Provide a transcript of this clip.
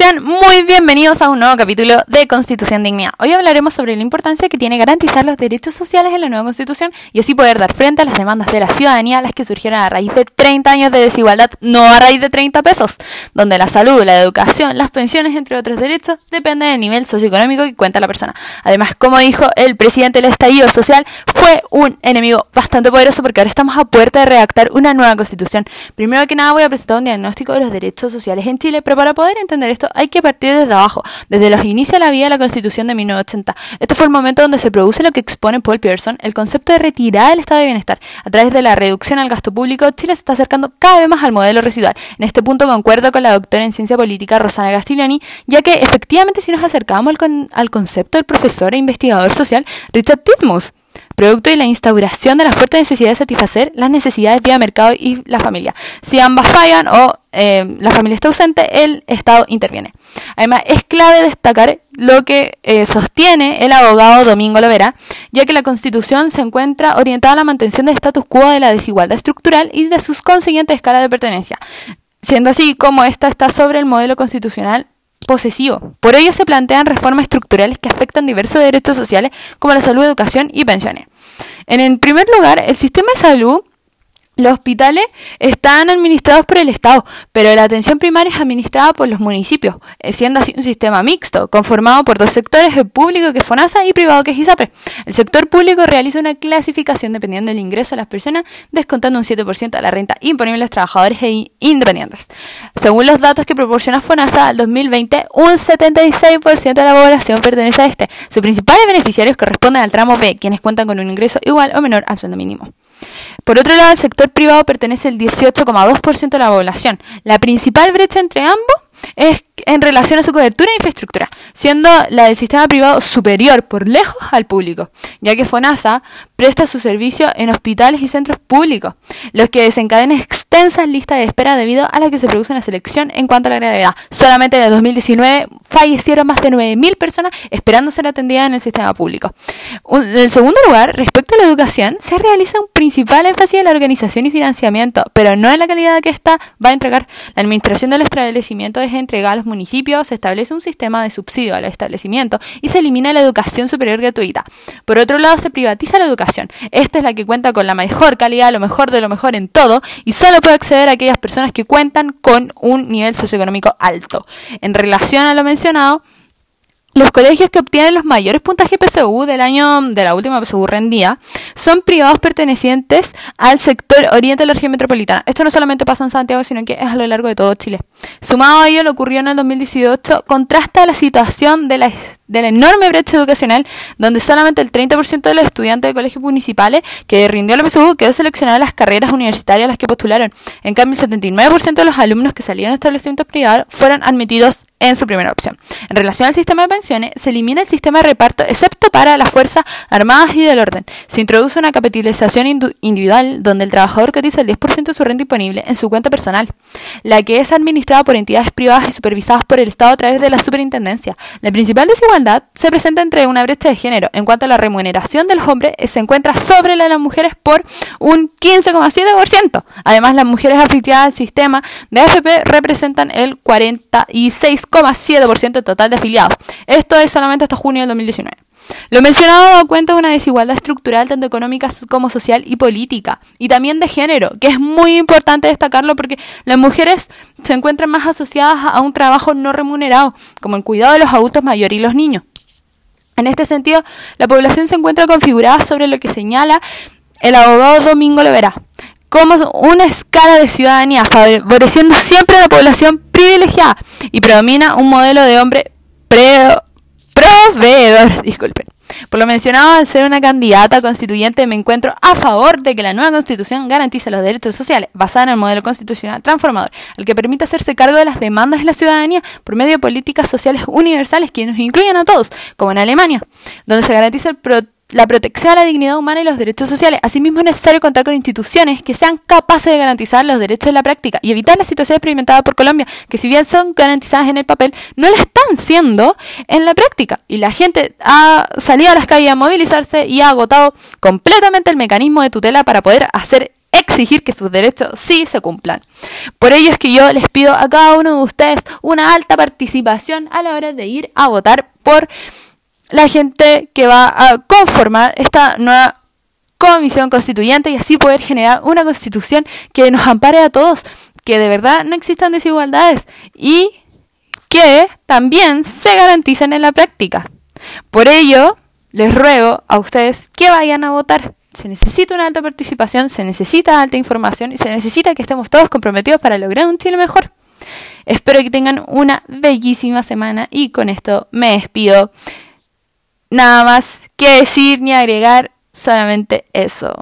Sean muy bienvenidos a un nuevo capítulo de Constitución Dignidad. Hoy hablaremos sobre la importancia que tiene garantizar los derechos sociales en la nueva Constitución y así poder dar frente a las demandas de la ciudadanía, las que surgieron a raíz de 30 años de desigualdad, no a raíz de 30 pesos, donde la salud, la educación, las pensiones, entre otros derechos, dependen del nivel socioeconómico que cuenta la persona. Además, como dijo el presidente del estallido social, fue un enemigo bastante poderoso porque ahora estamos a puerta de redactar una nueva Constitución. Primero que nada voy a presentar un diagnóstico de los derechos sociales en Chile, pero para poder entender esto hay que partir desde abajo, desde los inicios de la vida de la Constitución de 1980. Este fue el momento donde se produce lo que expone Paul Pearson, el concepto de retirar el estado de bienestar. A través de la reducción al gasto público, Chile se está acercando cada vez más al modelo residual. En este punto concuerdo con la doctora en ciencia política Rosana Castigliani, ya que efectivamente si nos acercamos al, al concepto del profesor e investigador social Richard Titmus, producto de la instauración de la fuerte necesidad de satisfacer las necesidades vía mercado y la familia. Si ambas fallan o eh, la familia está ausente, el Estado interviene. Además, es clave destacar lo que eh, sostiene el abogado Domingo Lovera, ya que la Constitución se encuentra orientada a la mantención del status quo de la desigualdad estructural y de sus consiguientes escalas de pertenencia, siendo así como esta está sobre el modelo constitucional posesivo. Por ello se plantean reformas estructurales que afectan diversos derechos sociales como la salud, educación y pensiones. En el primer lugar, el sistema de salud los hospitales están administrados por el Estado, pero la atención primaria es administrada por los municipios, eh, siendo así un sistema mixto, conformado por dos sectores, el público que es FONASA y privado que es ISAPRE. El sector público realiza una clasificación dependiendo del ingreso de las personas, descontando un 7% de la renta imponible a los trabajadores e independientes. Según los datos que proporciona FONASA, al 2020, un 76% de la población pertenece a este. Sus principales beneficiarios corresponden al tramo B, quienes cuentan con un ingreso igual o menor al sueldo mínimo. Por otro lado, el sector privado pertenece al 18,2% de la población. La principal brecha entre ambos es en relación a su cobertura e infraestructura, siendo la del sistema privado superior por lejos al público, ya que FONASA presta su servicio en hospitales y centros públicos, los que desencadenan extensas listas de espera debido a la que se produce una selección en cuanto a la gravedad. Solamente en el 2019 fallecieron más de 9.000 personas esperando ser atendidas en el sistema público. En segundo lugar, respecto a la educación, se realiza un principal énfasis en la organización y financiamiento, pero no en la calidad que ésta va a entregar. La administración del establecimiento es entregada a los municipios, se establece un sistema de subsidio al establecimiento y se elimina la educación superior gratuita. Por otro lado, se privatiza la educación. Esta es la que cuenta con la mejor calidad, lo mejor de lo mejor en todo y solo puede acceder a aquellas personas que cuentan con un nivel socioeconómico alto. En relación a lo mencionado, los colegios que obtienen los mayores puntajes PSU del año de la última PSU rendida son privados pertenecientes al sector oriente de la región metropolitana. Esto no solamente pasa en Santiago, sino que es a lo largo de todo Chile. Sumado a ello, lo ocurrió en el 2018 contrasta la situación de la enorme brecha educacional, donde solamente el 30% de los estudiantes de colegios municipales que rindió la PSU quedó seleccionado a las carreras universitarias a las que postularon. En cambio, el 79% de los alumnos que salían de establecimientos privados fueron admitidos en su primera opción. En relación al sistema de pensiones, se elimina el sistema de reparto, excepto para las Fuerzas Armadas y del Orden. Se introduce una capitalización individual, donde el trabajador cotiza el 10% de su renta disponible en su cuenta personal, la que es administrada por entidades privadas y supervisadas por el Estado a través de la superintendencia. La principal desigualdad se presenta entre una brecha de género. En cuanto a la remuneración de los hombres, se encuentra sobre la de las mujeres por un 15,7%. Además, las mujeres afiliadas al sistema de AFP representan el 46,7% total de afiliados. Esto es solamente hasta junio del 2019. Lo mencionado da cuenta de una desigualdad estructural tanto económica como social y política, y también de género, que es muy importante destacarlo porque las mujeres se encuentran más asociadas a un trabajo no remunerado, como el cuidado de los adultos mayores y los niños. En este sentido, la población se encuentra configurada sobre lo que señala el abogado Domingo Lovera, como una escala de ciudadanía, favoreciendo siempre a la población privilegiada y predomina un modelo de hombre pre proveedor, disculpe. Por lo mencionado, al ser una candidata constituyente, me encuentro a favor de que la nueva constitución garantice los derechos sociales, basada en el modelo constitucional transformador, el que permita hacerse cargo de las demandas de la ciudadanía por medio de políticas sociales universales que nos incluyan a todos, como en Alemania, donde se garantiza el la protección a la dignidad humana y los derechos sociales. Asimismo, es necesario contar con instituciones que sean capaces de garantizar los derechos en la práctica y evitar la situación experimentada por Colombia, que si bien son garantizadas en el papel, no la están siendo en la práctica. Y la gente ha salido a las calles a movilizarse y ha agotado completamente el mecanismo de tutela para poder hacer exigir que sus derechos sí se cumplan. Por ello es que yo les pido a cada uno de ustedes una alta participación a la hora de ir a votar por la gente que va a conformar esta nueva comisión constituyente y así poder generar una constitución que nos ampare a todos, que de verdad no existan desigualdades y que también se garanticen en la práctica. Por ello, les ruego a ustedes que vayan a votar. Se necesita una alta participación, se necesita alta información y se necesita que estemos todos comprometidos para lograr un Chile mejor. Espero que tengan una bellísima semana y con esto me despido. Nada más que decir ni agregar, solamente eso.